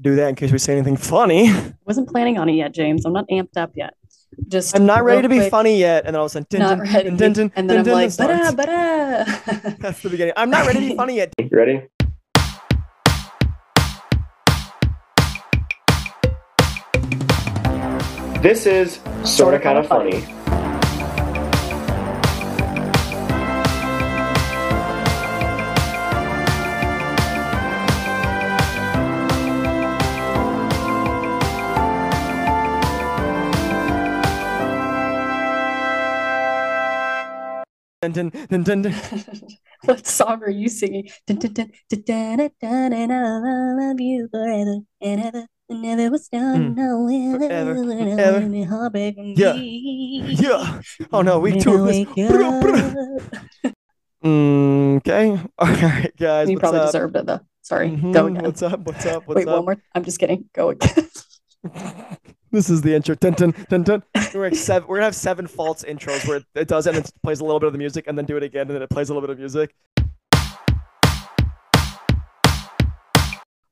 do that in case we say anything funny. I Wasn't planning on it yet, James. I'm not amped up yet. Just I'm not ready to be quick, funny yet, and then all of a sudden, Not ready. dun, dun, and then I'm like, dun, bada, starts. bada. That's the beginning. I'm not ready to be funny yet. You ready? This is sort of kind of funny. Dun, dun, dun, dun, what song are you singing? Dun, dun, dun, dun, dun, dun, and I'll love you forever and ever. Never was done, Mm. no, Forever, ever, forever. me heartbreak Yeah. me. Yeah. Oh no, two of this. wake Brr, brr. up. Mm, okay. All right, guys. You probably up? deserved it though. Sorry, Mhm, go again. What's up? What's up? What's Wait, up? one more. I'm just kidding. Go again. This is the intro. Dun, dun, dun, dun. We're, seven, we're gonna have seven false intros where it does it and it plays a little bit of the music and then do it again and then it plays a little bit of music. I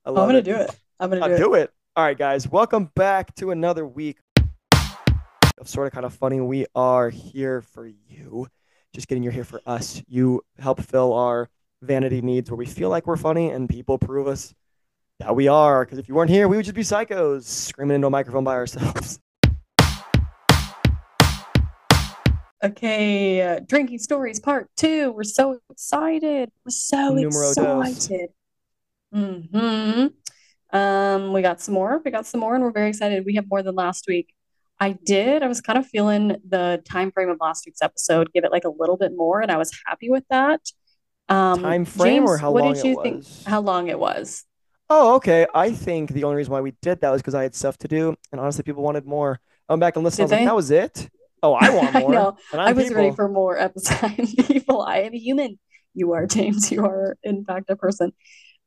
I'm gonna it. do it. I'm gonna do it. do it. All right, guys. Welcome back to another week of sort of kind of funny. We are here for you. Just kidding. You're here for us. You help fill our vanity needs where we feel like we're funny and people prove us that we are. Because if you weren't here, we would just be psychos screaming into a microphone by ourselves. Okay, uh, drinking stories part two. We're so excited. We're so Numero dos. excited. hmm Um, we got some more. We got some more, and we're very excited. We have more than last week. I did. I was kind of feeling the time frame of last week's episode, give it like a little bit more, and I was happy with that. Um, Time frame or how what long did it you think? was? How long it was? Oh, okay. I think the only reason why we did that was because I had stuff to do, and honestly, people wanted more. I went back and listened. I was like, that was it. Oh, I want I more. know. And I I'm was ready for more episode people. I am a human. You are James. You are in fact a person.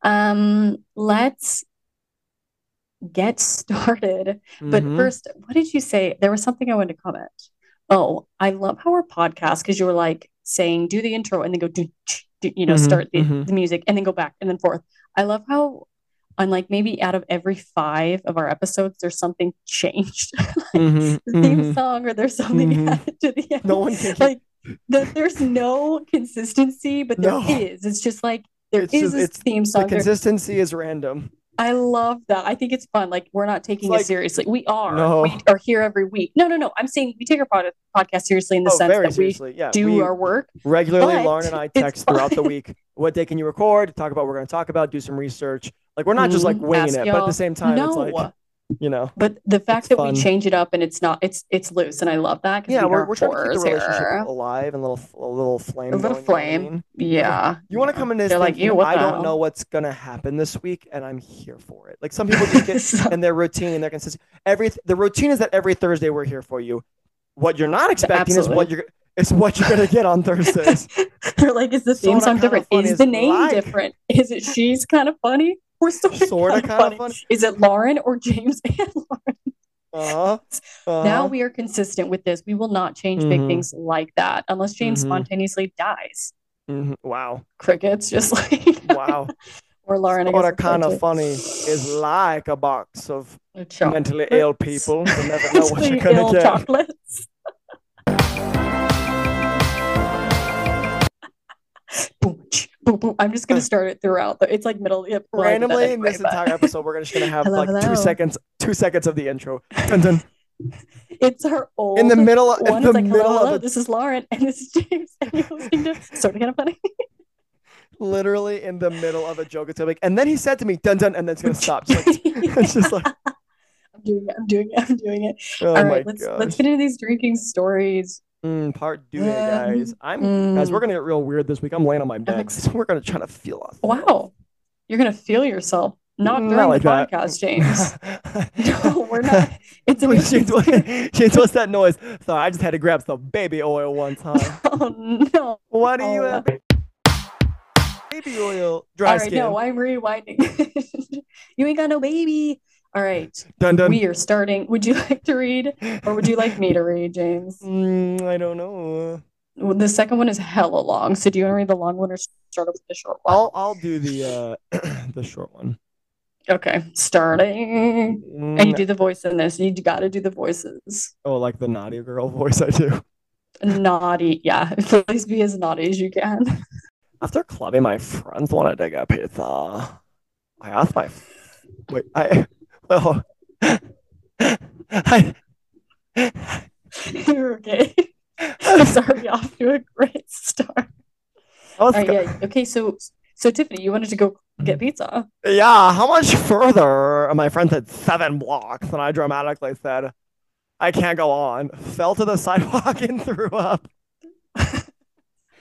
Um, let's get started. But Mhm. first, what did you say? There was something I wanted to comment. Oh, I love how our podcast because you were like saying do the intro and then go do, do you know Mhm, start the, mhm. the music and then go back and then forth. I love how on like maybe out of every five of our episodes, there's something changed. like Mhm, the theme mhm. song or there's something Mhm. added to the end. No one can like that there's no consistency, but there No. is. It's just like there It's is just- theme song. There- consistency is random. I love that. I think it's fun. Like we're not taking like- it seriously. We are. No. We are here every week. No, no, no. I'm saying we take our pod- podcast seriously in the Oh, sense that we. Yeah. do we our work. regularly, Lauren and I text throughout the week. What day can you record? Talk about what we're going to talk about. Do some research. Like we're not just like Mhm. winging it, but at the same time, no, it's like you know. but the fact that fun. we change it up and it's not, it's it's loose, and I love that because Yeah, we we're, we're trying to keep the relationship here. alive and a little a little flame. A little going, you know I flame. mean? Yeah. You want to come in this They're like, thinking, "Ew, what I don't hell?" know what's gonna happen this week, and I'm here for it. Like some people just get So- in their routine and their consistency. Every the routine is that every Thursday we're here for you. What you're not expecting is what you're it's what you're gonna get on Thursdays. They're like, is the theme Sorta song different? Is is the name like- different? Is it she's kind of funny? Or sort of kind of funny? Is it Lauren or James and Lauren? Uh-huh. uh Now we are consistent with this. We will not change big Mhm. things like that unless James Mhm. spontaneously dies. Mhm. Wow. Crickets, just like Wow. or Lauren. I guess kind of funny is like a box of A chocolate. mentally ill people. You never know what you're gonna get. chocolates. boom, ch- boom, boom. I'm just gonna start it throughout. It's like middle. Yep, well, I did that randomly in anyway, this but- entire episode we're just gonna have Hello, like two seconds two seconds of the intro Dun, dun. It's our old in the middle in one. the like, middle hello, hello. of the This is Lauren, and this is James, and you're listening to sort of kind of funny. literally in the middle of a joke it's like and then he said to me dun dun and then it's gonna stop Just like- it's just like I'm doing it. I'm doing it. I'm doing it. oh All right, let's gosh let's get into these drinking stories. Mm, part two Um, guys i'm guys mm. we're gonna get real weird this week i'm laying on my bed ex- we're gonna try to feel off Wow, you're gonna feel yourself not Not during like the that. podcast, James. no, we're not. It's an James, what, James, what's that noise? Sorry, I just had to grab some baby oil one time. Oh no! What do you Oh, have? Baby oil, dry All right, skin. no, I'm rewinding. you ain't got no baby. All right, dun dun. we are starting. Would you like to read, or would you like me to read, James? Mm, I don't know. Well, the second one is hella long. So do you want to read the long one or start with the short one? I'll I'll do the uh the short one. Okay, starting. And you Mm, do the voice in this. You got to do the voices. oh, like the naughty girl voice I do. Naughty. Yeah, please be as naughty as you can. After clubbing, my friends wanted to get pizza. I asked my wait, I well, I You're okay. It's already off to a great start. All right, go- yeah. Okay, so so Tiffany, you wanted to go get hmm. pizza. yeah. How much further? My friend said seven blocks, and I dramatically said, "I can't go on." Fell to the sidewalk and threw up.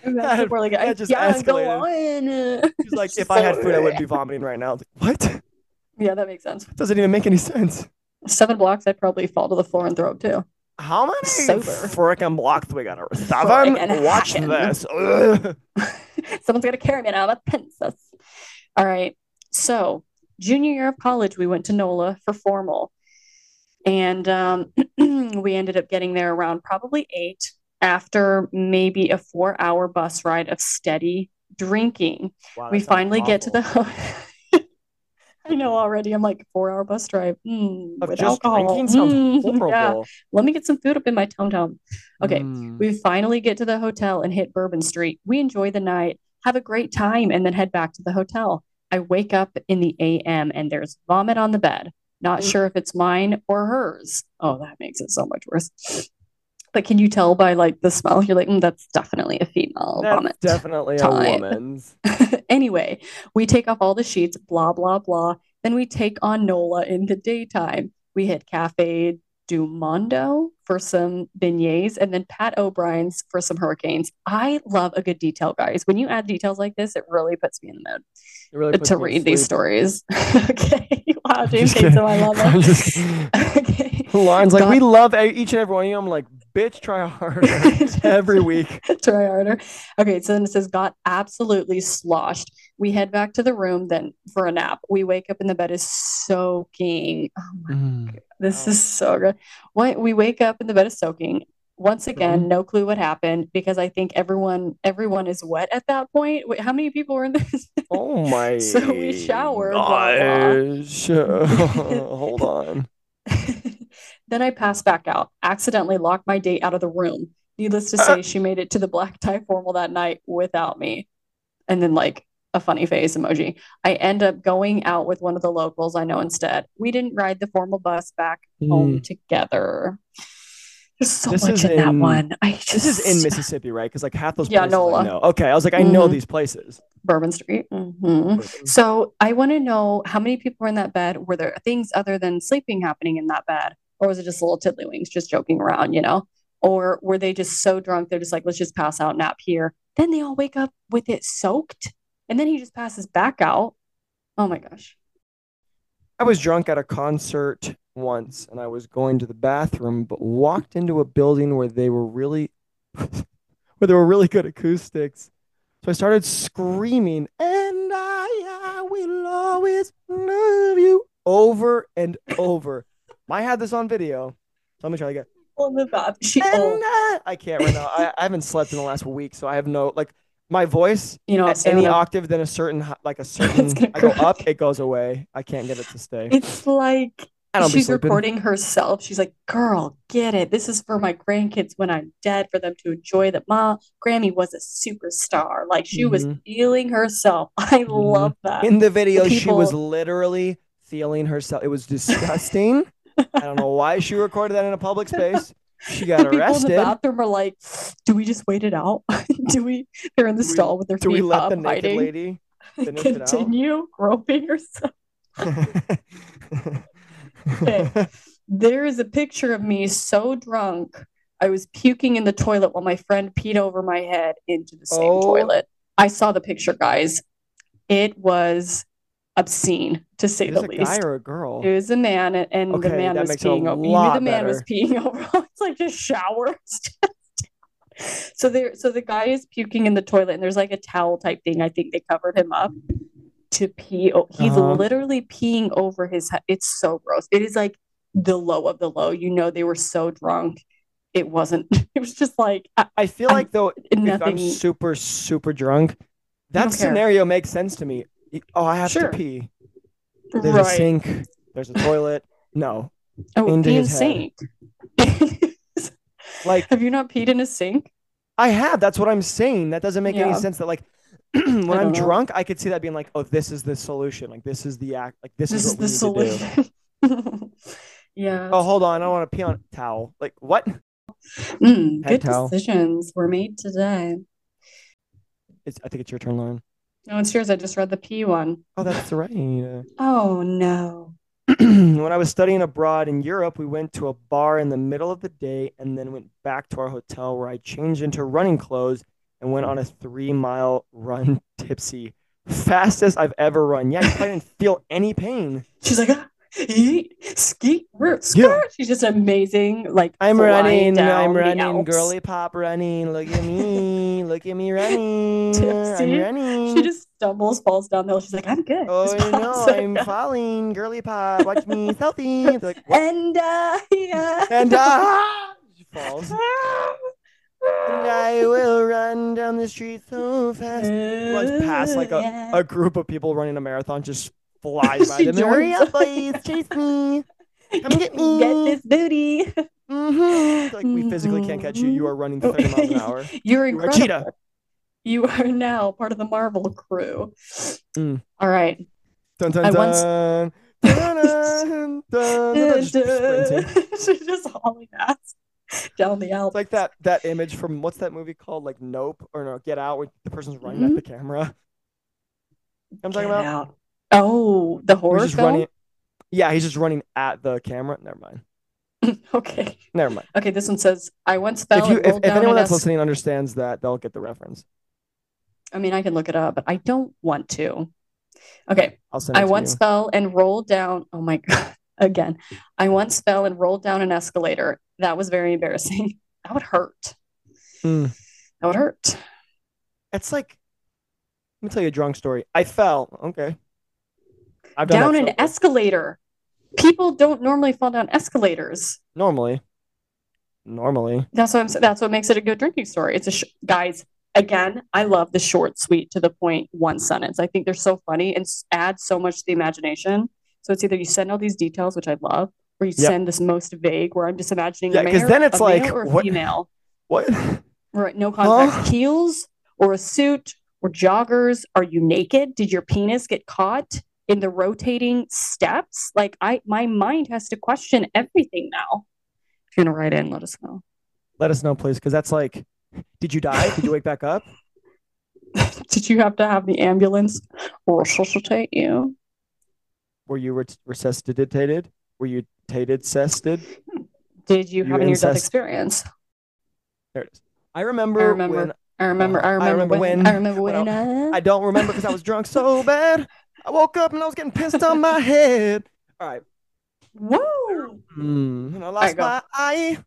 That- that's I that just yeah, go escalated. on. She's like, "If I had food, I would be vomiting right now." Like, what? Yeah, that makes sense. Doesn't even make any sense. Seven blocks, I'd probably fall to the floor and throw up too. How many Sober. freaking blocks we got? Seven. Frickin' Watch hacking. this. Someone's gonna carry me now. I'm a princess. All right. So junior year of college, we went to NOLA for formal. And um, we ended up getting there around probably eight after maybe a four hour bus ride of steady drinking. Wow, we finally get to the awful. I know already. I'm like four hour bus drive mm, with just alcohol. Mm, yeah. Let me get some food up in my tum tum. Okay. Mm. We finally get to the hotel and hit Bourbon Street. We enjoy the night, have a great time, and then head back to the hotel. I wake up in the AM and there's vomit on the bed. Not Mm. sure if it's mine or hers. Oh, that makes it so much worse. But can you tell by like the smell? You're like, "Mm, that's definitely a female That's vomit. definitely a woman's. anyway, we take off all the sheets, blah, blah, blah. Then we take on NOLA in the daytime. We hit Cafe Du Monde for some beignets and then Pat O'Brien's for some hurricanes. I love a good detail, guys. When you add details like this, it really puts me in the mood really to read these stories. okay. Wow, James hates I love it. okay. Lines like we love each and every one of you. I'm like, bitch, try harder every week. Try harder. Okay, so then it says got absolutely sloshed. We head back to the room then for a nap. We wake up and the bed is soaking. Oh my god, this Wow. is so good. What we wake up and the bed is soaking. Once again, Mhm. no clue what happened because I think everyone everyone is wet at that point. Wait, how many people were in this? Oh my. So we shower, blah, blah. Gosh. Hold on. Then I pass back out, accidentally lock my date out of the room. Needless to say, she made it to the black tie formal that night without me. And then, like, a funny face emoji. I end up going out with one of the locals I know instead. We didn't ride the formal bus back home together. There's so. This much in that in- one. I just This is in Mississippi, right? Because like half those Yeah, places I NOLA. know. Okay, I was like, I know Mhm. these places. Bourbon Street. Mhm. So I want to know how many people were in that bed. Were there things other than sleeping happening in that bed? Or was it just little tiddlywinks just joking around, you know? Or were they just so drunk they're just like, let's just pass out, nap here. Then they all wake up with it soaked. And then he just passes back out. Oh my gosh. I was drunk at a concert once and I was going to the bathroom, but walked into a building where they were really where there were really good acoustics. So I started screaming, and I, I will always love you over and over. I had this on video. So let me try again. Oh, the. She, oh, I, can't right now. I, I haven't slept in the last week, so I have no like my voice you know, any the- octave than a certain like a certain I go up, it goes away. I can't get it to stay. it's like she's recording herself. She's like, girl, get it. This is for my grandkids when I'm dead, for them to enjoy that. Ma, Grammy was a superstar. Like she was Mhm. feeling herself. I love that. In the video, she was literally feeling herself. It was disgusting. I don't know why she recorded that in a public space. She got The people in the arrested. bathroom are like, do we just wait it out? do we? They're in the Do we- stall with their Do we feet let up, the naked hiding. lady finish it out? Continue groping herself. okay. There is a picture of me so drunk, I was puking in the toilet while my friend peed over my head into the same Oh. toilet. I saw the picture, guys. It was obscene, to say the a least. guy or a girl? It was a man, and, and the man was a peeing over. You knew the man was peeing over. It's like just showers. so there, so the guy is puking in the toilet, and there's like a towel type thing. I think they covered him up to pee. He's Uh-huh. literally peeing over his head. It's so gross. It is like the low of the low. You know, they were so drunk. It wasn't. It was just like uh, I feel I- like though, if nothing. I'm super super drunk, that don't care. scenario makes sense to me. Oh, I have Sure. to pee. There's a sink. There's a toilet. No, Oh, into pee in sink. like Have you not peed in a sink? I have. That's what I'm saying. That doesn't make any sense. That like when I'm know. drunk, I could see that being like, oh, this is the solution. Like this is the act. Like this, This is is the we need to do. solution. yeah. Oh, hold on. I don't want to pee on a towel. Like what? Mm, good towel. decisions were made today. It's, I think it's your turn, Lauren. No, it's yours. I just read the P one. Oh, that's right. Oh no. when I was studying abroad in Europe, we went to a bar in the middle of the day and then went back to our hotel where I changed into running clothes and went on a three mile run tipsy. Fastest I've ever run. Yeah, I didn't feel any pain. She's like, ah, skeet, root, skirt. She's just amazing. Like I'm running, I'm running, girly pop running. Look at me, look at me running. Tipsy. I'm running. She just stumbles, falls down the hill. She's like, I'm good. oh, Just know, I'm falling, girly pop. Watch me, selfie. Like, what? And uh, yeah. And ah, she falls. And I will run down the street so fast. Runs past like a, Yeah. a group of people running a marathon, just flies by them. Hurry up, boys, chase me. Come get me. Get this booty. hmm Like we physically can't catch you. You are running 30 miles an hour. You're You're incredible. cheetah. You are now part of the Marvel crew. Mm. All right. Dun dun I dun. once- dun, dun, dun, dun, just. She's just hauling ass down the alley. It's like that that image from what's that movie called? Like Nope or no Get Out, where the person's running Mhm. at the camera. I'm talking about. out. Oh, the horror he's just film. running. Yeah, he's just running at the camera. Never mind. okay. Never mind. Okay. This one says, "I once fell If you and if, if down anyone that's listening understands that, they'll get the reference. I mean, I can look it up, but I don't want to. Okay. I'll send it I once you. fell and rolled down. Oh my God. Again, I once fell and rolled down an escalator. That was very embarrassing. That would hurt. Mm. That would hurt. It's like let me tell you a drunk story. I fell. Okay. I've Down an sober. escalator. People don't normally fall down escalators. normally. Normally. That's what I'm. That's what makes it a good drinking story. It's a sh- guys. Again, I love the short, sweet, to the point one sentence. I think they're so funny and add so much to the imagination. So it's either you send all these details, which I love, or you Yep. send this most vague, where I'm just imagining Yeah, because then it's a like, or what- female, What? right? No context. Huh? Heels or a suit or joggers. Are you naked? Did your penis get caught in the rotating steps? Like I, my mind has to question everything now. If you're gonna write in, let us know. Let us know, please, because that's like, did you die? Did you wake back up? Did you have to have the ambulance resuscitate you? Were you res- resuscitated? Were you tated, cested? Did you You have a near death experience? There it is. I remember, I remember. when I remember. I I remember, remember when, when- I remember when when. uh, I don't remember because I was drunk so bad. I woke up and I was getting pissed on my head. All right. Woo! Mm, and I lost go. my eye.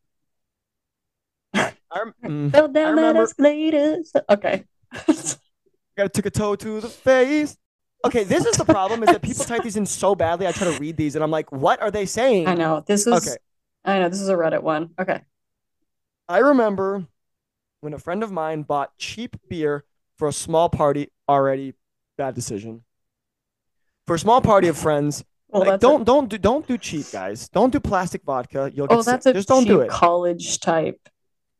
I, mm, Fell down that remember- escalators. Okay. I gotta took a toe to the face. Okay, this is the problem is that people type these in so badly. I try to read these and I'm like, what are they saying? I know this is. Okay. I know this is a Reddit one. Okay. I remember when a friend of mine bought cheap beer for a small party. Already bad decision. For a small party of friends, Well, like, don't A, don't do don't do cheap, guys. Don't do plastic vodka. You'll get oh, sick. that's a Just don't do it. college type.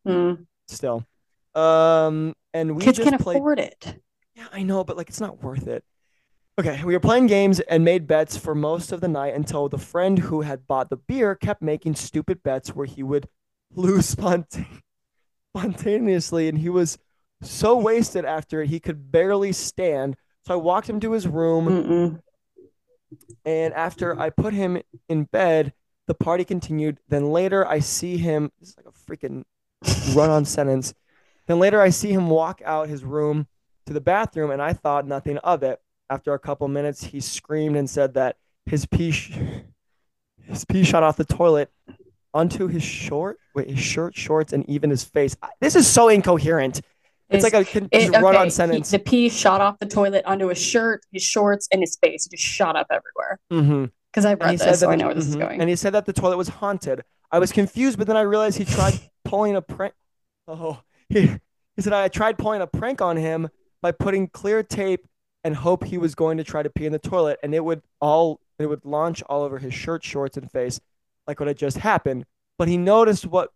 Hmm. Still, um, and we Kids just can played. afford it. Yeah, I know, but like it's not worth it. Okay, we were playing games and made bets for most of the night until the friend who had bought the beer kept making stupid bets where he would lose sponta- spontaneously and he was so wasted after it he could barely stand. So I walked him to his room Mm-mm. And after I put him in bed, the party continued. Then later I see him this is like a freaking run-on sentence. Then later I see him walk out his room to the bathroom, and I thought nothing of it. After a couple minutes, he screamed and said that his pee, sh- his pee shot off the toilet onto his short, wait, his shirt, shorts, and even his face. This is so incoherent. It's like a con- It, run-on okay, he- sentence. the pee shot off the toilet onto his shirt, his shorts, and his face. It just shot up everywhere. mm-hmm. Because I've read this, so that I know where this is mhm. going. And he said that the toilet was haunted. I was confused, but then I realized he tried pulling a prank. Oh, he, he said I tried pulling a prank on him by putting clear tape and hope he was going to try to pee in the toilet, and it would all it would launch all over his shirt, shorts, and face, like what had just happened. But he noticed what,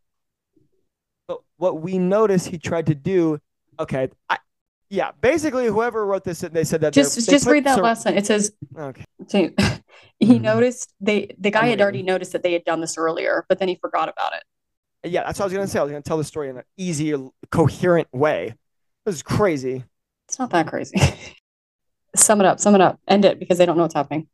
but what we noticed he tried to do. Okay, I, yeah, basically whoever wrote this, and they said that Just just read that sur- last sentence. It says Okay, so he Mhm. noticed they the guy had already noticed that they had done this earlier, but then he forgot about it. yeah, that's what I was gonna say. I was gonna tell the story in an easy, coherent way. This is crazy. It's not that crazy. sum it up, sum it up. End it because they don't know what's happening.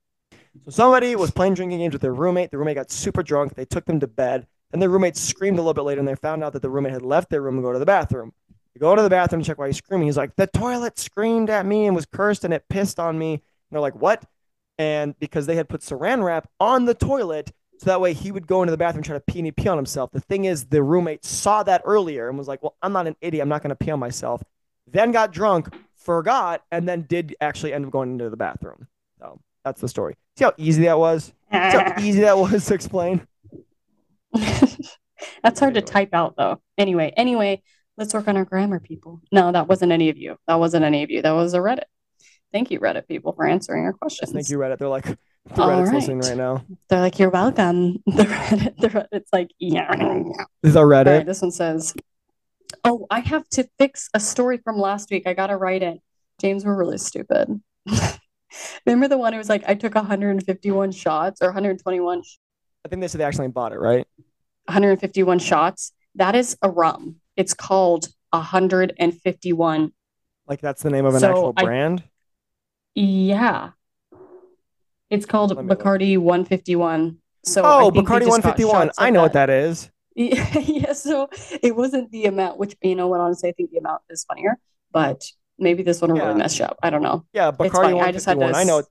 So somebody was playing drinking games with their roommate. The roommate got super drunk. They took them to bed. And their roommate screamed a little bit later, and they found out that the roommate had left their room and go to the bathroom. They go to the bathroom to check why he's screaming. He's like, the toilet screamed at me and was cursed, and it pissed on me. And they're like, what? And because they had put saran wrap on the toilet, so that way he would go into the bathroom and try to pee and he'd pee on himself. The thing is, the roommate saw that earlier and was like, well, I'm not an idiot. I'm not going to pee on myself. Then got drunk, forgot, and then did actually end up going into the bathroom. So that's the story. See how easy that was? See how easy that was to explain? That's hard to type out though. Anyway, anyway, let's work on our grammar, people. No, that wasn't any of you. That wasn't any of you. That was a Reddit. Thank you, Reddit people, for answering our questions. Thank you, Reddit. They're like, the Reddit's listening right. right now. They're like, you're welcome. The Reddit, the Reddit's like, yeah. This is our Reddit. right, this one says, Oh, I have to fix a story from last week. I got to write it. James, we're really stupid. Remember the one who was like, I took 151 shots or 121, I think they said they actually bought it, right? 151 shots? That is a rum. It's called 151. Like that's the name of an So actual I- brand. Yeah. It's called me look. Bacardi 151. So Oh, Bacardi 151. I know what that. that is. Yeah, yeah, so it wasn't the amount, which you know what honestly I think the amount is funnier, but maybe this one will Yeah. really mess you up. I don't know. Yeah, Bacardi funny. I just had 151. to I know.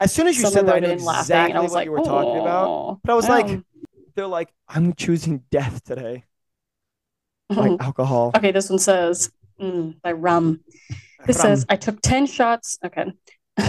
As soon as you said that, I knew in laughing, I was what like, you were talking about. "Oh, But I was like, oh." they're like, I'm choosing death today. Like alcohol. okay, this one says mm, by rum. This Rum. says I took 10 shots. Okay.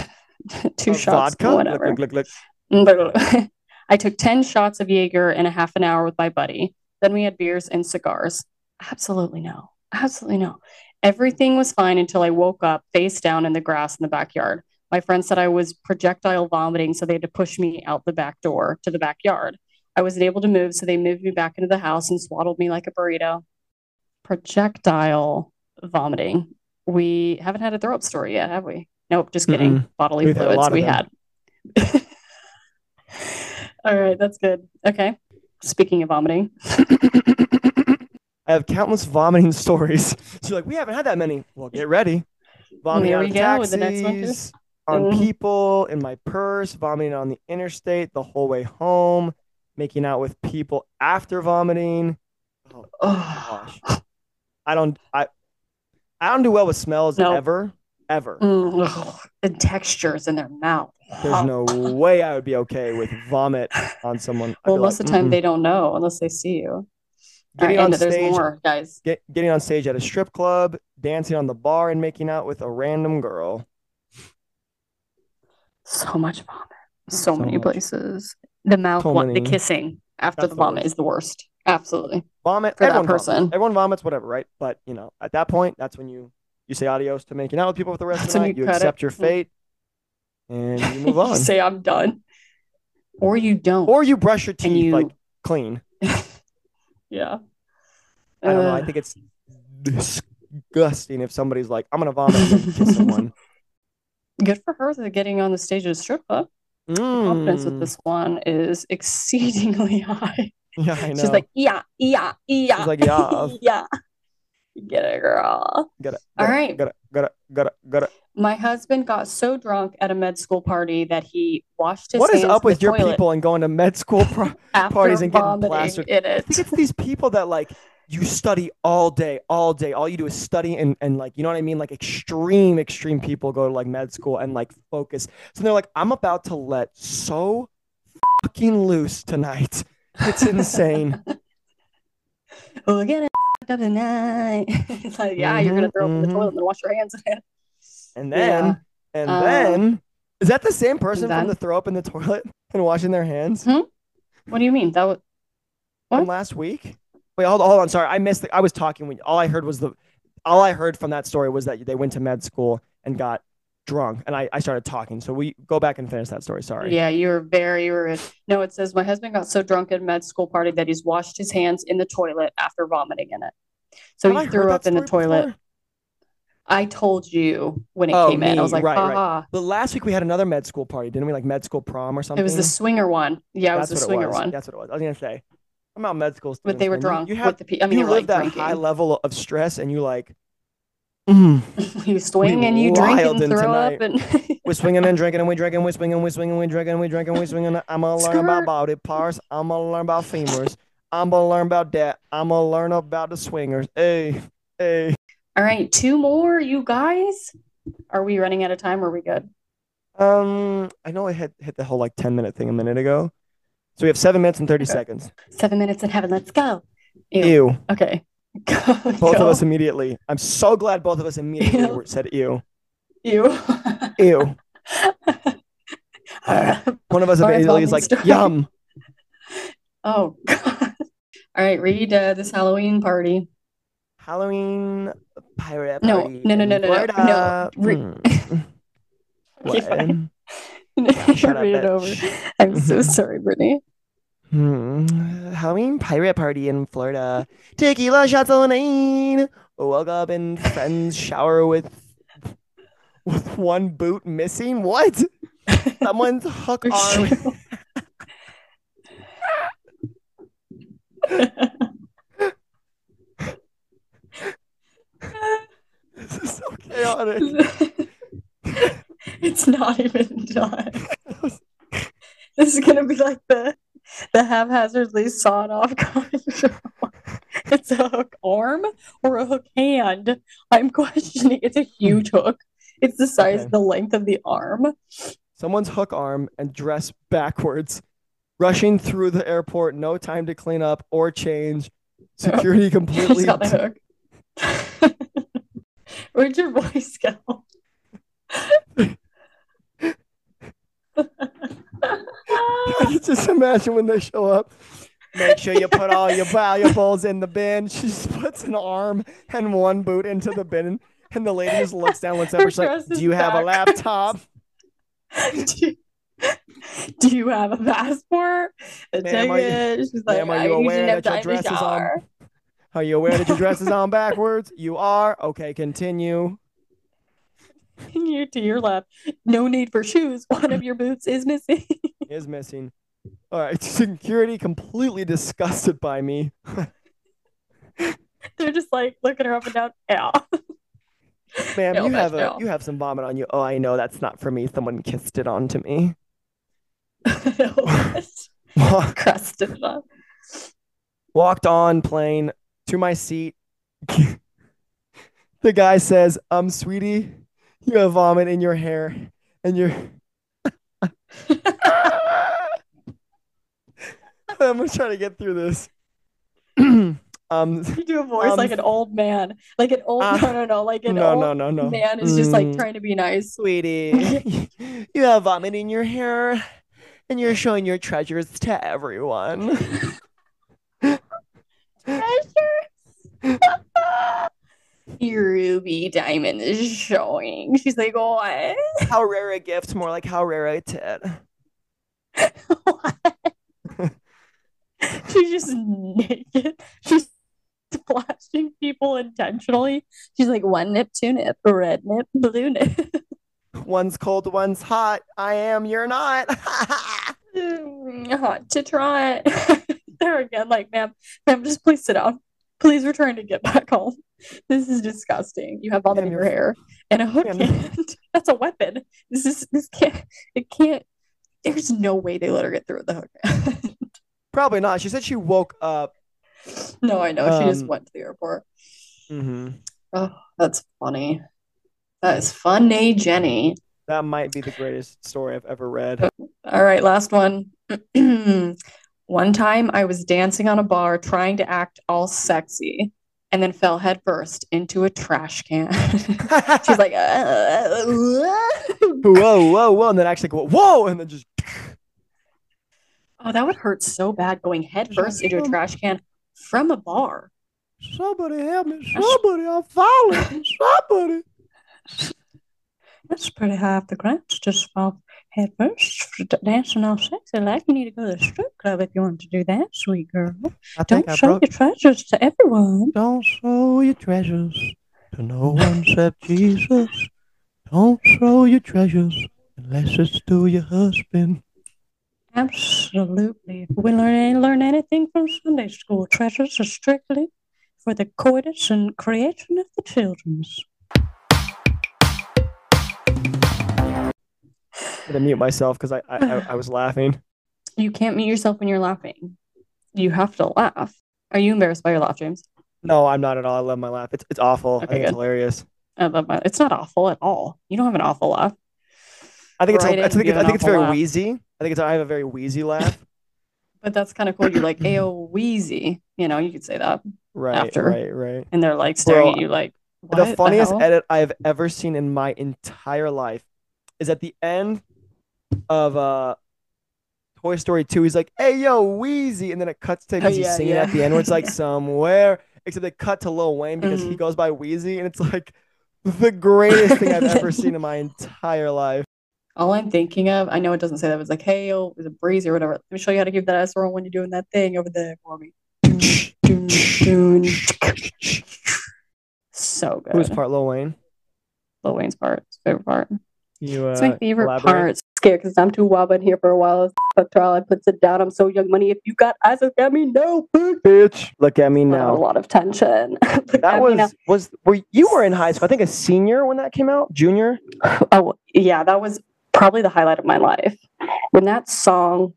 Two shots, vodka. whatever. Look, look, look, I took 10 shots of Jaeger in a half an hour with my buddy. Then we had beers and cigars. Absolutely no. Absolutely no. Everything was fine until I woke up face down in the grass in the backyard. My friend said I was projectile vomiting, so they had to push me out the back door to the backyard. I wasn't able to move, so they moved me back into the house and swaddled me like a burrito. Projectile vomiting. We haven't had a throw up story yet, have we? Nope, just kidding. Mm-mm. Bodily We've fluids of we them. had. All right, that's good. Okay. Speaking of vomiting, I have countless vomiting stories. So like, we haven't had that many. Well, get ready. Vomiting There out we of go with the next one, taxis, on Mhm. people, in my purse, vomiting on the interstate the whole way home, making out with people after vomiting. Oh oh, gosh. I don't I I don't do well with smells No. ever. Ever. mm, and textures in their mouth. There's no way I would be okay with vomit on someone. Well, most like, of the time "Mm-mm." they don't know unless they see you. Getting right, on and there's stage, more, guys. get, getting on stage at a strip club, dancing on the bar, and making out with a random girl. So much vomit. So, So many much. places. The mouth So one, the kissing after That's the the vomit worst. is the worst. Absolutely. Vomit. For that everyone vomits. person. Everyone vomits, whatever, right? But you know, at that point, that's when you you say adios to making out with people for the rest That's of the night. you You, cut it. accept your Mm. fate, and you move you on. say I'm done. Or you don't. or you brush your teeth you- like clean. yeah. I don't know. I think it's disgusting if somebody's like, "I'm gonna vomit and kiss someone." good for her for getting on the stage of a strip club. The confidence with Mm. this one is exceedingly high. Yeah, I know. She's like, yeah, yeah, yeah. She's like, yeah. yeah. Get it, girl. gotta, all gotta, right. gotta, gotta, gotta, gotta. My husband got so drunk at a med school party that he washed his What is up with your toilet people and going to med school pro- parties and getting plastered? in I think it's these people that like you study all day, all day. All you do is study and, and like you know what I mean? Like extreme, extreme people go to like med school and like focus. So they're like, I'm about to let so fucking loose tonight. It's insane. We're gonna f- up tonight. it's like, yeah, you're gonna throw up in the mhm. toilet and then wash your hands. And then Yeah. and Um, then is that the same person then- from the throw up in the toilet and washing their hands What do you mean? That was from last week? Wait, hold, hold on. Sorry, I missed. The, I was talking when all I heard was the all I heard from that story was that they went to med school and got drunk and I, I started talking. So we go back and finish that story. Sorry. Yeah, you were very rude. No, it says my husband got so drunk at med school party that he's washed his hands in the toilet after vomiting in it. So Have he heard threw up in the toilet. before? I told you when it Oh, came in. I was like, Right, right. But last week we had another med school party, didn't we? Like med school prom or something. It was the swinger one. Yeah, it was That's the swinger was. one. That's what it was. I was gonna say. I'm out med school. But they were man. You- drunk You, have with the I mean, you live like that drinking. high level of stress, and you like, mm, you swing and you drink and throw up and we're swinging and drinking and we drinking, we swinging, we swinging, we drinking, we drinking, we swinging. I'm gonna learn about body parts. I'm gonna learn about femurs. I'm gonna learn about that. I'm gonna learn about the swingers. Hey, hey. All right, two more, you guys. Are we running out of time? Or are we good? Um, I know I hit hit the whole like 10 minute thing a minute ago. So we have seven minutes and 30 Okay. seconds. Seven minutes in heaven. Let's go. Ew. Ew. Okay. Both of us immediately. I'm so glad both of us immediately Ew. said ew. Ew. Ew. One of us immediately is like, story. yum. oh God. All right, read uh, this Halloween party. Halloween pirate No, party no, no, no, no, no, no. Re- Hmm. What? fine. shut up, read it over. I'm so sorry, Brittany. Hmm. Halloween pirate party in Florida. Tequila shots on lane. Woke up in friend's shower with with one boot missing. What? Someone's hook arm. This is so chaotic. it's not even done. This is gonna be like the the haphazardly sawed off It's a hook arm or a hook hand. I'm questioning. It's a huge hmm. hook. It's the size, Okay. the length of the arm. Someone's hook arm and dress backwards, rushing through the airport. No time to clean up or change. Security She's completely. got the hook. Where'd your voice go? Just imagine when they show up. Make sure you put all your valuables in the bin. She just puts an arm and one boot into the bin, and the lady just looks down, and she's like, "Do you have a laptop?" do, you, do you have a passport? A Ma'am, you- She's like, are you aware that your dress is on- Are you aware that your dress is on backwards? You are. Okay, continue. You to your left. No need for shoes. One of your boots is missing. Is missing. All right, security completely disgusted by me. They're just like looking her up and down. Yeah. Ma'am, No, you have a no. you have some vomit on you. Oh, I know that's not for me. Someone kissed it onto me. Crusted it up. Walked on plane to my seat. the guy says, "Um, sweetie, you have vomit in your hair, and you're." I'm gonna try to get through this. um, You do a voice Um, like an old man. Like an old uh, no no no like an no, old no, no, no. man is just like Mm. trying to be nice. Sweetie, you have vomit in your hair, and you're showing your treasures to everyone. Your ruby diamond is showing. She's like, what? How rare a gift, more like how rare a tit. She's just naked. She's flashing people intentionally. She's like one nip, two nip, red nip, blue nip. One's cold, one's hot. I am, you're not. Hot to try. there again, like, ma'am, ma'am, just please sit down. Please return to get back home. This is disgusting. You have vomit Ma'am, in your hair and a hook Ma'am, hand. That's a weapon. This is this can't it can't there's no way they let her get through with the hook hand. Probably not. She said she woke up. no, I know. She just Um, went to the airport. hmm Oh, that's funny. That is funny, Jenny. That might be the greatest story I've ever read. All right, last one. One time I was dancing on a bar trying to act all sexy and then fell headfirst into a trash can. She's like, uh, whoa, whoa, whoa. And then actually go, whoa. And then just, oh, that would hurt so bad going headfirst into a trash can from a bar. somebody help me. Somebody, I'm falling. Somebody. That's pretty high the ground. Just fall head first, dancing all sexy like. You need to go to the strip club if you want to do that, sweet girl. I Don't show broke. your treasures to everyone. Don't show your treasures to no one except Jesus. Don't show your treasures unless it's to your husband. Absolutely. If we learn learn anything from Sunday school, treasures are strictly for the coitus and creation of the children's. Gonna mute myself because I, I I I was laughing. You can't mute yourself when you're laughing. You have to laugh. Are you embarrassed by your laugh, James? No, I'm not at all. I love my laugh. It's it's awful. I Okay, think it's hilarious. I love my. It's not awful at all. You don't have an awful laugh. I think it's Right I think in, it's, I think it's very laugh. wheezy. I think it's I have a very wheezy laugh. But that's kind of cool. You're like, ayo, wheezy. You know, you could say that. Right, After. right, right. And they're like staring Bro, at you like, what the funniest hell? edit I've ever seen in my entire life is at the end of uh Toy Story 2. He's like, "Hey yo, Wheezy," and then it cuts to because he's Oh, yeah, singing yeah. at the end where it's like somewhere. Except they cut to Lil Wayne because he Mhm. goes by Wheezy, and it's like the greatest thing I've ever seen in my entire life. All I'm thinking of, I know it doesn't say that, but it's like, hey, yo, it's a breeze or whatever. Let me show you how to give that ass roll when you're doing that thing over there for me. So good. Who's part Lil Wayne? Lil Wayne's part. Favorite part. You uh, It's my favorite elaborate? part. Scared because I'm too wild, been here for a while. Fuck trial, I puts it down. I'm so young money. If you got eyes, look at me now, bitch. Bitch, look at me now. A lot of tension. Look That at me now. was was were you were in high school? I think a senior when that came out, junior. Oh, yeah, that was probably the highlight of my life. When that song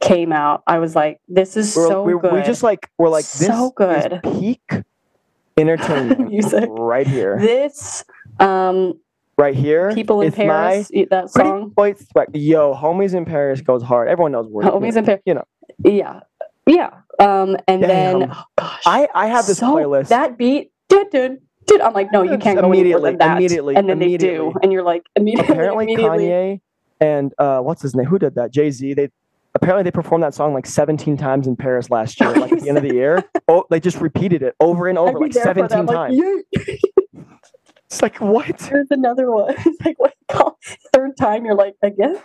came out, I was like, this is We're, so we good. we just like we're like this So good. is peak entertainment Music. right here, this um right here. people in It's Paris, y- that song. boy. Yo, homies in Paris goes hard. Everyone knows where. Homies in Paris. you know. Yeah. Yeah. Um and then Damn. oh gosh. I I have this so, playlist. That beat dun, dun, dun, I'm like, no, you can't go immediately, than that. immediately, and then they do. And you're like, immediately, apparently immediately. Kanye and uh, what's his name? Who did that? Jay Z. They apparently they performed that song like 17 times in Paris last year, like at the end of the year. Oh, they just repeated it over and over, like there for that. 17 I'm like, times. It's like what? There's another one. It's like what third time you're like, again?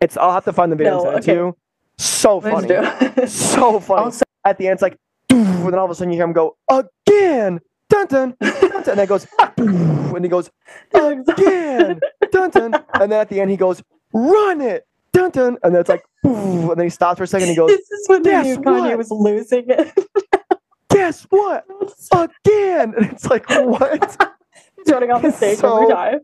It's. I'll have to find the video No, and send it okay. to you. So funny. So funny. At the end, it's like, and then all of a sudden you hear him go again, dun dun, dun, dun, and then it goes, and he goes again, dun dun, and then at the end he goes, run it, dun dun, and then it's like, and then he stops for a second. and He goes, this is when "Guess knew Kanye what?" was losing it. guess what? Again, and it's like, what? Running off the stage so- every time.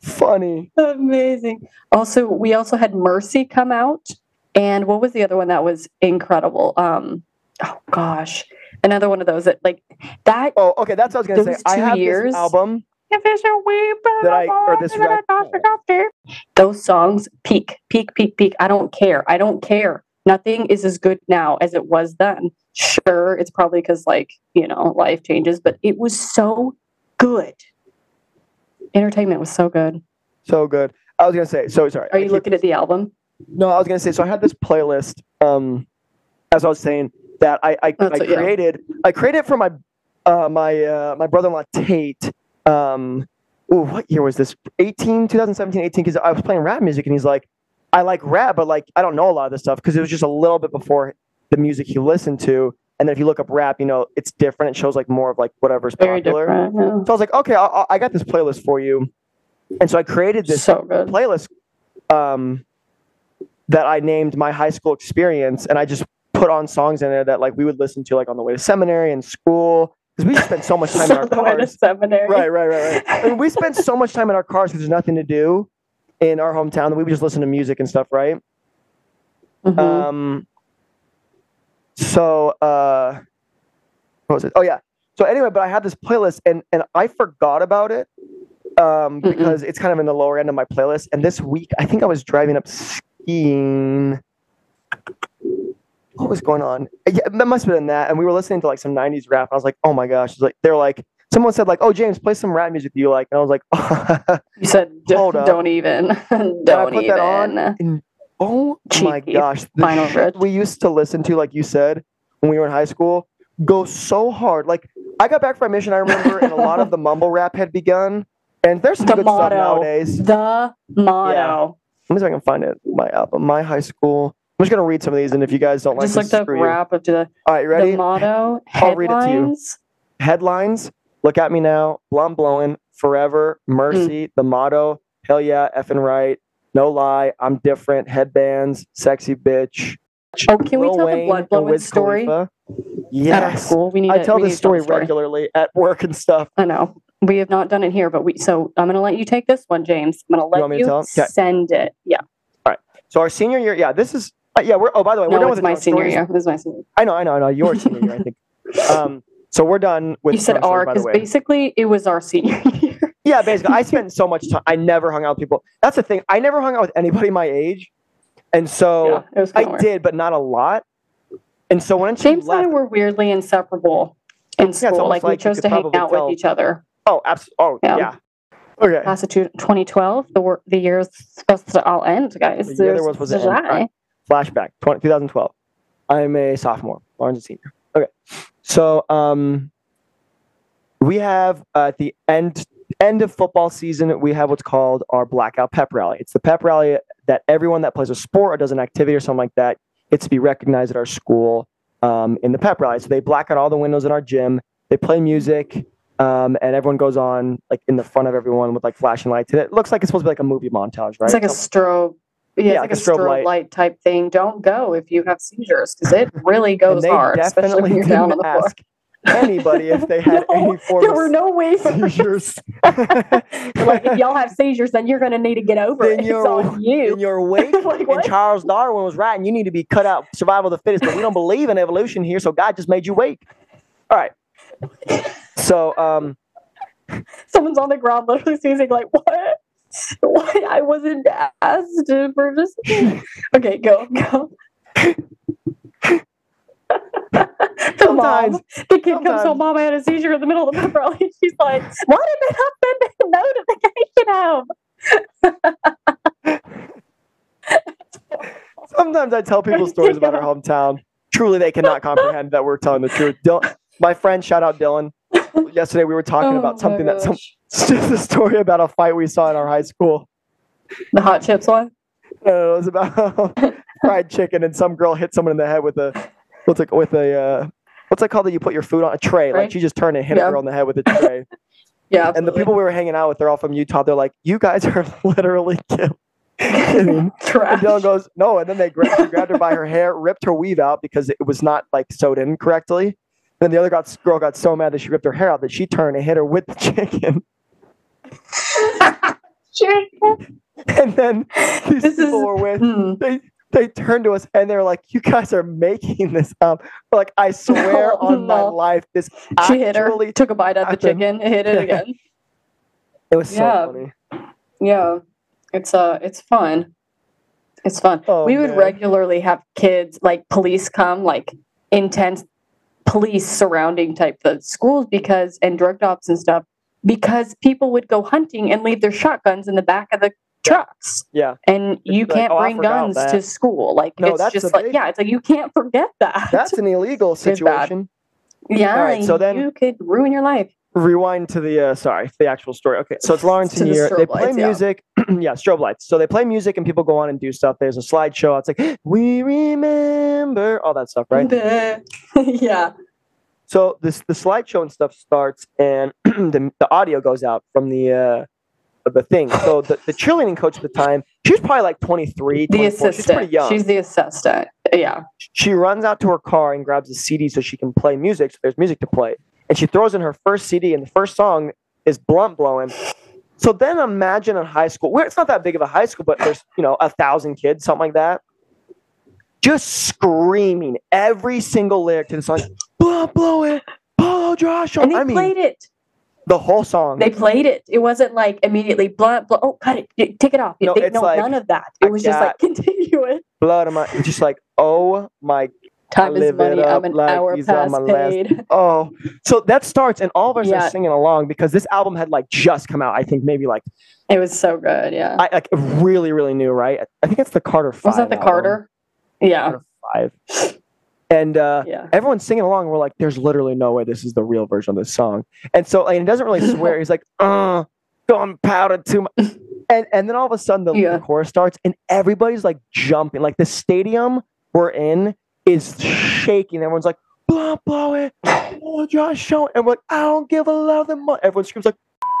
Funny. Amazing. Also, we also had Mercy come out, and what was the other one that was incredible? Um, oh gosh, another one of those that like that. Oh, okay. That's what I was gonna say. I have years- this album. If it's a wee bit That I- or this than a rec- doctor, doctor. Those songs peak, peak, peak, peak. I don't care. I don't care. Nothing is as good now as it was then. Sure, it's probably because like you know life changes, but it was so good. Entertainment was so good. So good. I was gonna say. So sorry. Are I you keep- looking at the album? No, I was gonna say. So I had this playlist. Um, as I was saying, that I I, what- yeah. created. I created for my uh my uh my brother-in-law Tate. Um, ooh, what year was this? 18, 2017, 18. Because I was playing rap music, and he's like, I like rap, but like I don't know a lot of this stuff because it was just a little bit before the music he listened to. And then if you look up rap, you know it's different. It shows like more of like whatever's Very popular. different. yeah. So I was like, okay, I, I- got this playlist for you. And so I created this so playlist um, that I named my high school experience, and I just put on songs in there that like we would listen to like on the way to seminary and school because we spent so much time in our So way to cars. seminary. Right, right, right, right. I mean, we spent so much time in our cars because there's nothing to do in our hometown that we would just listen to music and stuff, right? Mhm. Um, so uh, what was it? Oh yeah. So anyway, but I had this playlist and and I forgot about it um, Mm-mm. because it's kind of in the lower end of my playlist. And this week, I think I was driving up skiing. What was going on? Yeah, that must have been that. And we were listening to like some '90s rap. I was like, oh my gosh! It's like they're like. Someone said like, "Oh, James, play some rap music you like," and I was like, oh. you said d- Hold up. don't even. and I don't put even. that on, and oh my gosh, the Final shit we used to listen to, like you said, when we were in high school, go so hard. Like I got back from my mission, I remember, and a lot of the mumble rap had begun, And there's some The good motto. stuff nowadays. The motto. Let me see if I can find it. My album, my high school. I'm just gonna read some of these, and if you guys don't like, Just this, looked up screw rap of the, All right, you ready? the motto. I'll read it to you. Headlines. Headlines. Look at me now. Blunt blowing. Forever. Mercy. Mm. The motto. Hell yeah. Effing right. No lie. I'm different. Headbands. Sexy bitch. Oh, can we Lil tell the blood blowing story Khalifa. Yes. school? We need I to- tell this story the story. regularly at work and stuff. I know. We have not done it here, but we so I'm gonna let you take this one, James. I'm let you, to tell 'em? 'Kay. send it. Yeah. All right. So our senior year, yeah, this is uh, yeah. We're oh by the way, we're done with my senior stories. year. This is my senior. year. I know, I know, I know. Your senior year, I think. Um, so we're done with. You said our because basically it was our senior year. Yeah, basically, I spent so much time. I never hung out with people. That's the thing. I never hung out with anybody my age, and so yeah, I weird. did, but not a lot. And so when James and left, I were weirdly inseparable in school. like, like we chose to hang out tell. with each other. oh, absolutely. Oh, yeah. Yeah. Okay. Class of 2012, the wor- the year is supposed to all end, guys. The year there was- was the end. Flashback. 20, 2012. I'm a sophomore. Lauren's a senior. Okay. So um, we have uh, at the end end of football season, we have what's called our blackout pep rally. It's the pep rally that everyone that plays a sport or does an activity or something like that gets to be recognized at our school um, in the pep rally. So they black out all the windows in our gym. They play music. Um, and everyone goes on like in the front of everyone with like flashing lights. And it looks like it's supposed to be like a movie montage, right? It's like a strobe. Yeah, Yeah, it's like like a strobe strobe, light. light. type thing. Don't go if you have seizures because it really goes hard, especially definitely when you're down on the floor. ask anybody if they had No, any form there of were no ways. seizures. like if y'all have seizures, then you're gonna need to get over Then it. It's you're- on you. in your wake. Like, and? Charles Darwin was right, and you need to be cut out survival of the fittest. But we don't believe in evolution here, so God just made you wake. All right. So um, Someone's on the ground, literally sneezing. Like what? Why? I wasn't asked for just. Okay, go go. the mom, Sometimes- the kid comes home. Mom, I had a seizure in the middle of the pep rally. She's like, "What did the notification of?" sometimes I tell people stories about our hometown. Truly, they cannot comprehend that we're telling the truth. Dylan, my friend, shout out Dylan. Yesterday, we were talking Oh about something that some just a story about a fight we saw in our high school. the hot chips one. Uh, it was about fried chicken, and some girl hit someone in the head with a what's it with a uh, what's it called that you put your food on a tray? Like Tray? she just turned and hit Yeah. a girl in the head with a tray. Yeah, and the people we were hanging out with, they're all from Utah. They're like, "You guys are literally kill- kidding." And trash. Dylan goes, "No," and then they grabbed, grabbed her by her hair, ripped her weave out because it was not like sewed in correctly. Then the other got, girl got so mad that she ripped her hair out that she turned and hit her with the chicken. And then these This people is- were with Hmm. they they turned to us and they're like, "You guys are making this up." We're like, I swear No, on my life, this She hit her, took a bite out the chicken, hit it again. It was so Yeah. funny. Yeah, it's uh, it's fun. It's fun. Oh, we would man. regularly have kids like police come, like intense police surrounding type the schools because and drug ops and stuff because people would go hunting and leave their shotguns in the back of the trucks Yeah, and you can't "Oh, bring guns that." to school like No, it's that's just like big- yeah it's like you can't forget that that's an illegal situation. yeah Alright, so then- you could ruin your life Rewind to the uh, sorry, the actual story. Okay, so it's Lawrence and the. They play lights, yeah. music. Yeah. strobe lights. So they play music and people go on and do stuff. There's a slideshow. It's like we remember all that stuff, right? yeah So this the slideshow and stuff starts, and the, the audio goes out from the uh, the thing. So the, the cheerleading coach at the time, she was probably like 23, the 24. She's pretty assistant young. she's the assistant yeah she runs out to her car and grabs a CD so she can play music. So there's music to play, and she throws in her first CD, and the first song is "Blunt Blowing." So then imagine a high school where it's not that big of a high school, but there's you know a thousand kids, something like that, just screaming every single lyric to the song. Blunt blowing, Polo Josh. and they I mean, played it the whole song. They played it. It wasn't like immediately blunt, blunt. Oh, cut it. Take it off. No, They- no like, none of that. I It was just like continue it. blood on my just like oh my Time is money. I'm an like hour past my last- oh so that starts and all of us Yeah. are singing along because this album had like just come out i think maybe like It was so good. Yeah. i like really really new right i think it's the carter five was that the album. Carter? Yeah. Carter five and uh Yeah. everyone's singing along we're like there's literally no way this is the real version of this song and so like, he doesn't really swear he's like uh gunpowder to my and and then all of a sudden the, Yeah. the chorus starts and everybody's like jumping. Like the stadium we're in is shaking. Everyone's like, blow, blow it, blow Josh show. And we're like, I don't give a love. Everyone screams like,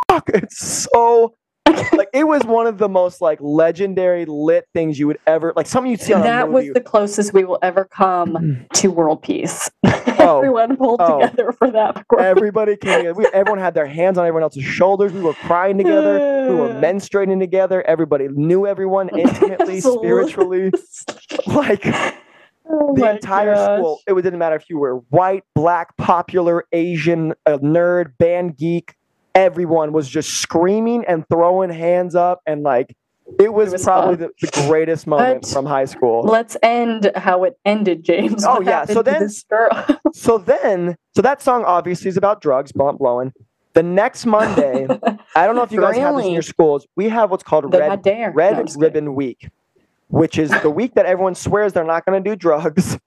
fuck. It's so like it was one of the most like legendary lit things you would ever like something you'd see on a that was the closest we will ever come mm. to world peace. Oh. Everyone pulled Oh. together for that. quote. Everybody came. We, everyone had their hands on everyone else's shoulders. We were crying together. We were menstruating together. Everybody knew everyone intimately, spiritually. Like Oh the entire gosh. school. It didn't matter if you were white, black, popular, Asian, a nerd, band geek. Everyone was just screaming and throwing hands up, and like it was, was probably the, the greatest moment But- from high school. Let's end how it ended, James. Oh, What yeah, so then-. So then, so that song obviously is about drugs, blunt blowing. The next Monday, I don't know if you guys have this in your schools. We have what's called Red. Red No, I'm kidding. Ribbon Week, which is the week that everyone swears they're not going to do drugs.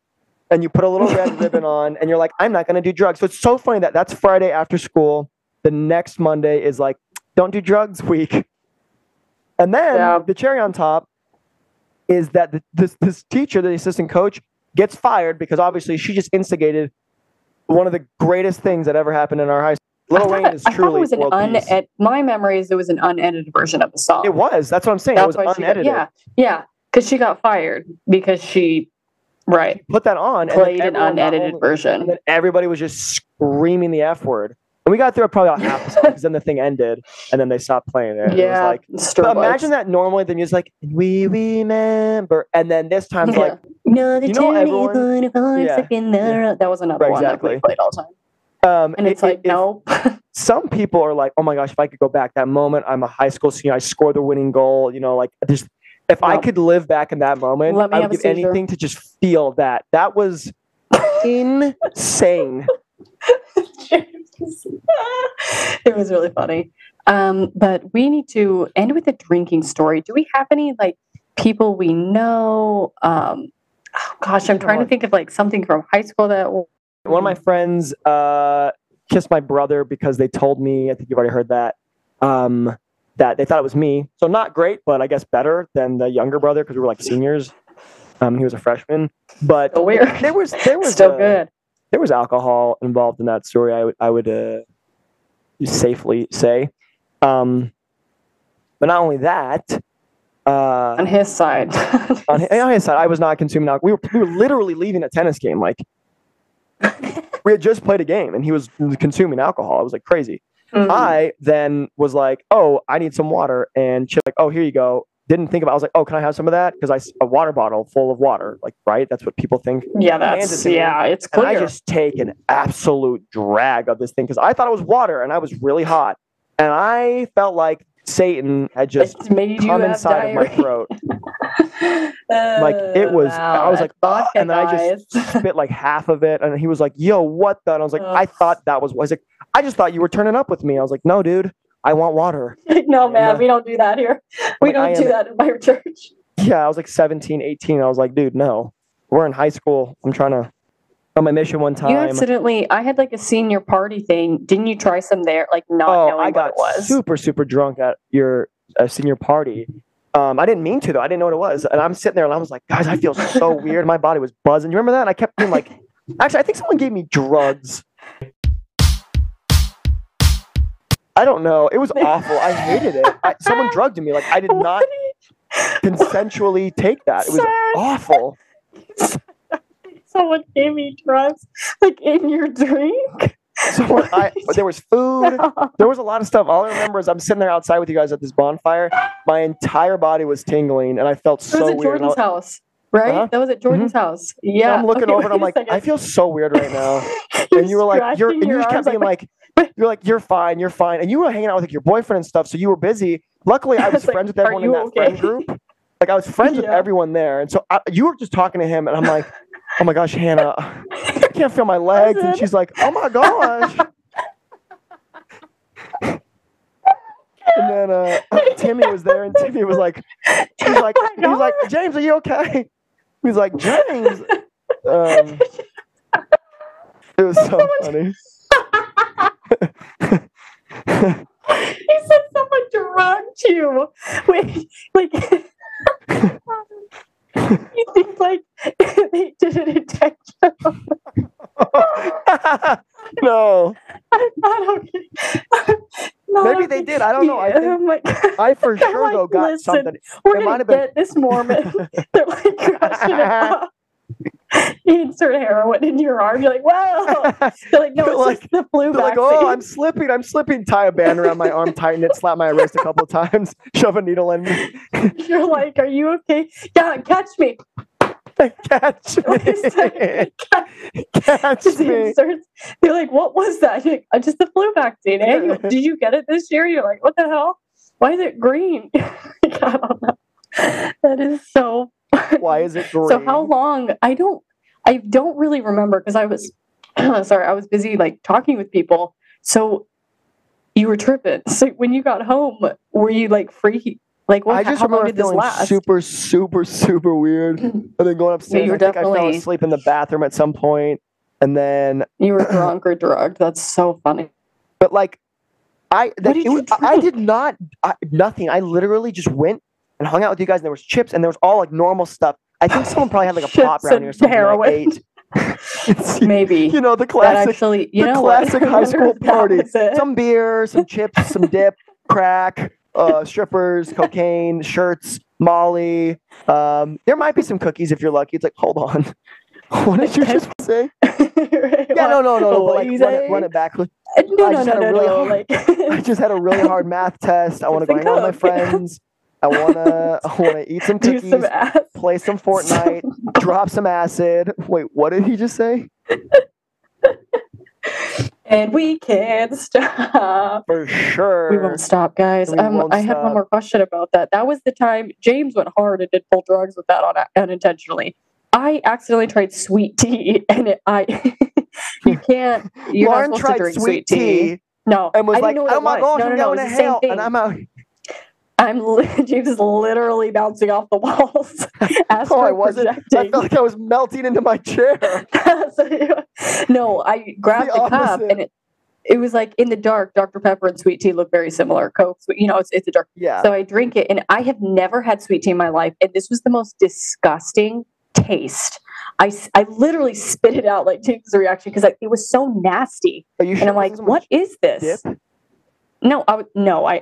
And you put a little red ribbon on, and you're like, I'm not going to do drugs. So it's so funny that that's Friday after school. The next Monday is like, don't do drugs week. And then Yeah. the cherry on top is that the, this, this teacher, the assistant coach, gets fired because obviously she just instigated one of the greatest things that ever happened in our high school. Little I Wayne is I truly it was an uned- My memory is it was an unedited version of the song. It was. That's what I'm saying. That's it was she got- unedited. yeah, yeah, because she got fired because she, right, Put that on. and played an unedited only- version. And everybody was just screaming the F word. And we got through it probably about half the song because then the thing ended and then they stopped playing it. And It was yeah, like, but lights. imagine that normally the music's like, we remember. And then this time's Yeah. like, no, the you know tiny everyone- little voice Yeah. up in the Yeah. road. That was another Right, one that exactly. we played all the time. um, And it- it's like, it- if- no, some people are like, oh my gosh, if I could go back that moment, I'm a high school senior, I scored the winning goal, you know, like just if I Well, could live back in that moment, let me I have would a give seizure. anything to just feel that. That was insane. it was really funny. Um, but we need to end with a drinking story. Do we have any like people we know? Um, oh gosh, I'm trying to think of like something from high school that. One of my friends uh, kissed my brother because they told me, I think you've already heard that, um, that they thought it was me. So not great, but I guess better than the younger brother because we were like seniors. Um, he was a freshman, but Still weird. there was there was Still uh, good. There was alcohol involved in that story. I would I would uh, safely say, um, but not only that. Uh, On his side. on his, on his side, I was not consuming alcohol. We were, we were literally leaving a tennis game. Like, we had just played a game and he was consuming alcohol. It was like crazy. Mhm. I then was like, oh, I need some water. And she's like, oh, here you go. Didn't think about it. I was like, oh, can I have some of that? Because I a water bottle full of water. Like, right? That's what people think. yeah, that's yeah, it's clear. And. I just take an absolute drag of this thing because I thought it was water and I was really hot. And I felt like Satan had just come inside of my throat. Like, it was- I was like, vodka, ah, and then I just spit like half of it, and he was like, "Yo, what the?" And I was like, "I thought that was." I was like, "I just thought you were turning up with me." I was like, "No, dude, I want water." no, man, we don't do that here. We Like, don't do that in my church. Yeah, I was like 17, 18. I was like, "Dude, no, we're in high school. I'm trying to on my mission one time. You accidentally, I had like a senior party thing. Didn't you try some there, like not oh, knowing I what it was? super, super drunk at your uh, senior party. Um, I didn't mean to though. I didn't know what it was, and I'm sitting there and I was like, "Guys, I feel so weird. My body was buzzing." You remember that? And I kept being like, "Actually, I think someone gave me drugs." I don't know. It was awful. I hated it. I, someone drugged me. Like I did not consensually take that. It was awful. Someone gave me drugs, like in your drink. Someone, I, there was food. There was a lot of stuff. All I remember is I'm sitting there outside with you guys at this bonfire. My entire body was tingling, and I felt It so was at weird. And I- Jordan's house, right? Uh-huh. That was at Jordan's house. Yeah. I'm looking Okay, over and I'm like, I feel so weird right now. And you were like, you're, and you just kept being like, you're like, you're fine, you're fine. And you were hanging out with like your boyfriend and stuff, so you were busy. Luckily, I I was was like, friends with everyone in that okay?" friend group. Like I was friends with everyone there, and so I, you were just talking to him, and I'm like, oh my gosh, Hannah, I can't feel my legs, and she's like, oh my gosh. And then uh, Timmy was there, and Timmy was like, he's like, Oh he's like, James, are you okay? He's like, James. Um, it was so funny he said someone drugged you. Wait, like he think like they did it intentional? no. I'm not okay. I'm not Maybe okay. they did. I don't know. I think like, I for sure like, though got listen, something. We're gonna get been... this Mormon. They're like crushing it up. You insert heroin in your arm. You're like, whoa. They're like, no, it's like- just the flu They're like, oh, I'm slipping, I'm slipping. Tie a band around my arm, tighten it, slap my wrist a couple times, shove a needle in me. You're like, are you okay? Yeah, catch me. Catch me. Catch me. inserts. They're like, what was that? Like, "Uh, just the flu vaccine. Eh? You- Did you get it this year? You're like, what the hell? Why is it green? I don't know. That is so. Why is it green? So how long? I don't. I don't really remember because I was sorry. I was busy like talking with people. So you were tripping. So when you got home, were you like free? Like what? I just how long remember did this last? super, super, super weird. And then going upstairs, were I think I fell asleep in the bathroom at some point, and then, You were drunk or drugged. That's so funny. but like, I that, did was- I did not I, nothing. I literally just went and hung out with you guys, and there was chips, and there was all like normal stuff. I think someone probably had like a pop brownie or something. heroin. ate. It's- Maybe you know the classic, actually. You the know classic high school party. Some beer, some chips, some dip, crack, uh, strippers, cocaine, shirts, Molly. Um, there might be some cookies if you're lucky. It's like, hold on. What did you just say? Yeah, no, no, no, no. Like, run it, run it back. No, no, no, no, really no. hard- Like, I just had a really hard math test. I want to go hang out with my friends. I wanna, I wanna eat some cookies, some play some Fortnite, drop some acid. Wait, what did he just say? and we can't stop. For sure. We won't stop, guys. We Um, I had one more question about that. That was the time James went hard and did full drugs with that on unintentionally. I accidentally tried sweet tea, and it, I you can't. You're Lauren not supposed tried to drink sweet tea No, and was I like, "Oh my gosh, was. No, I'm no, no, going to hell," and I'm out. I'm James is literally bouncing off the walls. Oh, I wasn't. I felt like I was melting into my chair. So, no, I grabbed The the, cup and it, it was like in the dark. Dr Pepper and sweet tea look very similar. Coke, you know, it's it's a dark. Yeah. So I drink it, and I have never had sweet tea in my life, and this was the most disgusting taste. I, I literally spit it out like James' reaction because it was so nasty, Are you and I'm like, what is this? Dip? No, I would no, I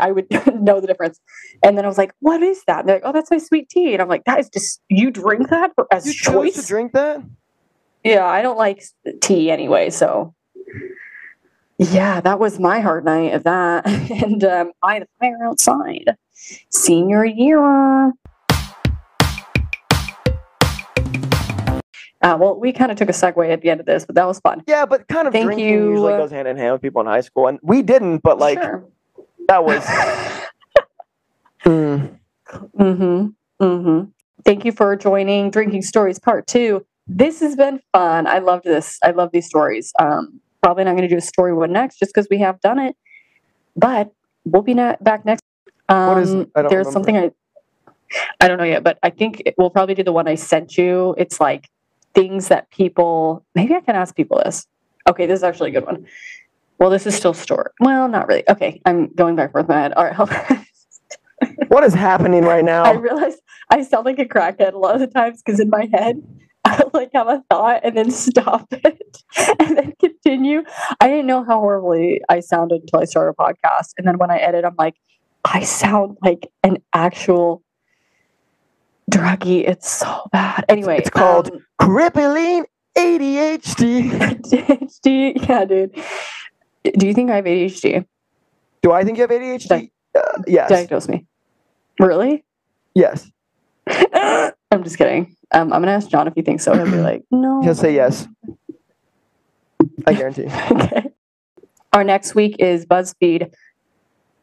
I- would know the difference. And then I was like, "What is that?" And they're like, "Oh, that's my sweet tea." And I'm like, "That is just you drink that for, as You choice?" to drink that? Yeah, I don't like tea anyway, so yeah, that was my hard night of that. and um, I the fire outside. Senior year. Uh, well, we kind of took a segue at the end of this, but that was fun. Yeah, but kind of Thank drinking you, usually uh, goes hand in hand with people in high school, and we didn't. But like sure. that was. Mm. Mm-hmm. Mm-hmm. Thank you for joining Drinking Stories Part Two. This has been fun. I loved this. I love these stories. Um, probably not going to do a story one next just because we have done it, but we'll be na- back next. Um, What is? I don't there's remember. something I I don't know yet, but I think it- we'll probably do the one I sent you. It's like things that people. Maybe I can ask people this. Okay, this is actually a good one. Well, this is still stored. Well, not really. Okay, I'm going back with my head. All right, on. What is happening right now? I realize I sound like a crackhead a lot of the times because in my head, I like have a thought and then stop it and then continue. I didn't know how horribly I sounded until I started a podcast. And then when I edit, I'm like, I sound like an actual druggie. It's so bad. Anyway, it's called- um, Crippling ADHD. ADHD. Yeah, dude. Do you think I have ADHD? Do I think you have ADHD? Di- Uh, yes. Diagnose me. Really? yes. I'm just kidding. Um, I'm gonna ask John if he thinks so. He'll be like, no. He'll say yes. I guarantee. okay. Our next week is BuzzFeed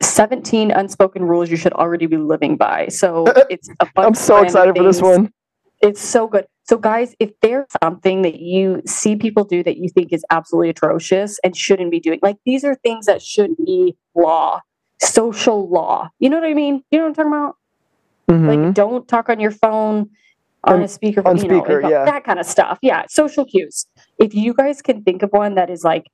17 unspoken rules you should already be living by. So it's a bunch I'm so excited for this one. It's so good. So, guys, if there's something that you see people do that you think is absolutely atrocious and shouldn't be doing, like these are things that should be law, social law. You know what I mean? You know what I'm talking about? Mhm. Like, don't talk on your phone on On- a speaker, on you know, speaker, yeah. that kind of stuff. Yeah, social cues. If you guys can think of one that is like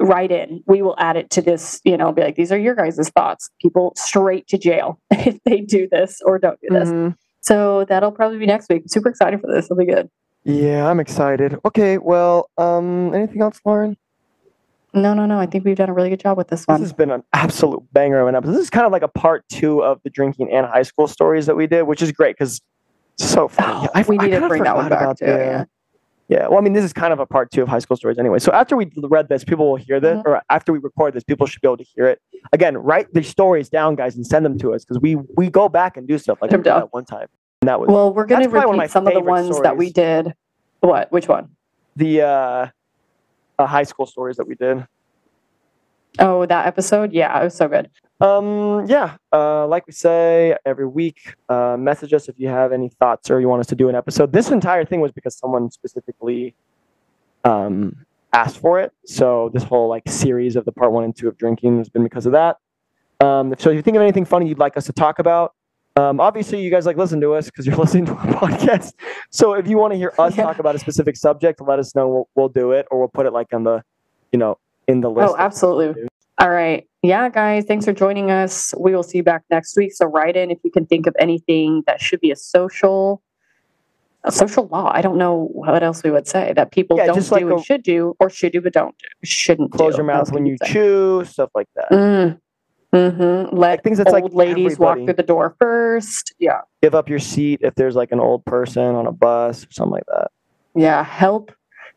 right in, we will add it to this. You know, be like, these are your guys' thoughts. People straight to jail if they do this or don't do this. Mhm. So that'll probably be next week. super excited for this. It'll be good. Yeah, I'm excited. Okay, well, um, anything else, Lauren? No, no, no. I think we've done a really good job with this one. This has been an absolute banger of an episode. This is kind of like a part two of the drinking and high school stories that we did, which is great because it's so funny. Oh, we need to bring that one back about too. Yeah. Yeah, well, I mean, this is kind of a part two of high school stories anyway. So after we read this, people will hear this, Mhm. or after we record this, people should be able to hear it. Again, write the stories down, guys, and send them to us because we we go back and do stuff like down. that one time. And that was Well, we're gonna one of repeat some of the ones that we did. What? Which one? the uh, uh, high school stories that we did. Oh, that episode. Yeah, it was so good. Um, yeah, uh, like we say every week, uh, message us if you have any thoughts or you want us to do an episode. This entire thing was because someone specifically um, asked for it. So this whole like series of the part one and two of drinking has been because of that. Um, so if you think of anything funny you'd like us to talk about, um, obviously you guys like listen to us because you're listening to our podcast. So if you want to hear us Yeah. talk about a specific subject, let us know. We'll, we'll do it, or we'll put it like on the, you know, in the list. Oh, absolutely. All right. Yeah, guys, thanks for joining us. We will see you back next week. So write in if you can think of anything that should be a social a social law. I don't know what else we would say that people Yeah, don't do like and a- should do or should do but don't do. Shouldn't Close do. your mouth when you say? chew, stuff like that. Mm. Mm-hmm. Let things that's like old ladies walk through the door first. Yeah. Give up your seat if there's like an old person on a bus or something like that. Yeah. Help.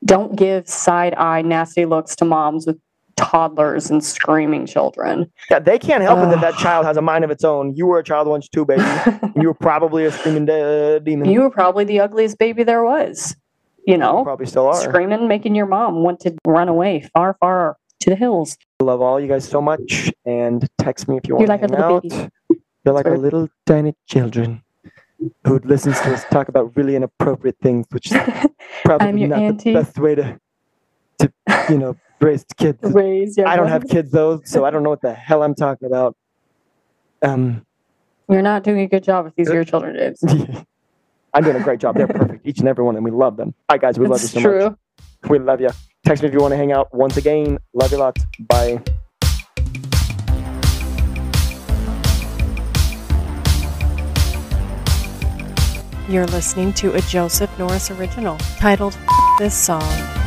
Don't give side eye nasty looks to moms with toddlers and screaming children. Yeah, they can't help it that that child has a mind of its own. You were a child once too, baby. you were probably a screaming de- uh, demon. you were probably the ugliest baby there was. You know, probably still are. screaming, making your mom want to run away far, far to the hills. I love all you guys so much. And text me if you want. You're like a little out. baby. You're like a little tiny children who listens to us talk about really inappropriate things, which is probably not auntie. the best way to, to you know, raise kids. Raise I don't have kids though, so I don't know what the hell I'm talking about. Um, You're not doing a good job if these are your children, James. I'm doing a great job. They're perfect, each and every one, and we love them. All right, guys, we love you so true. much. We love you. Text me if you want to hang out. Once again, love you lots. Bye. You're listening to a Joseph Norris original titled This Song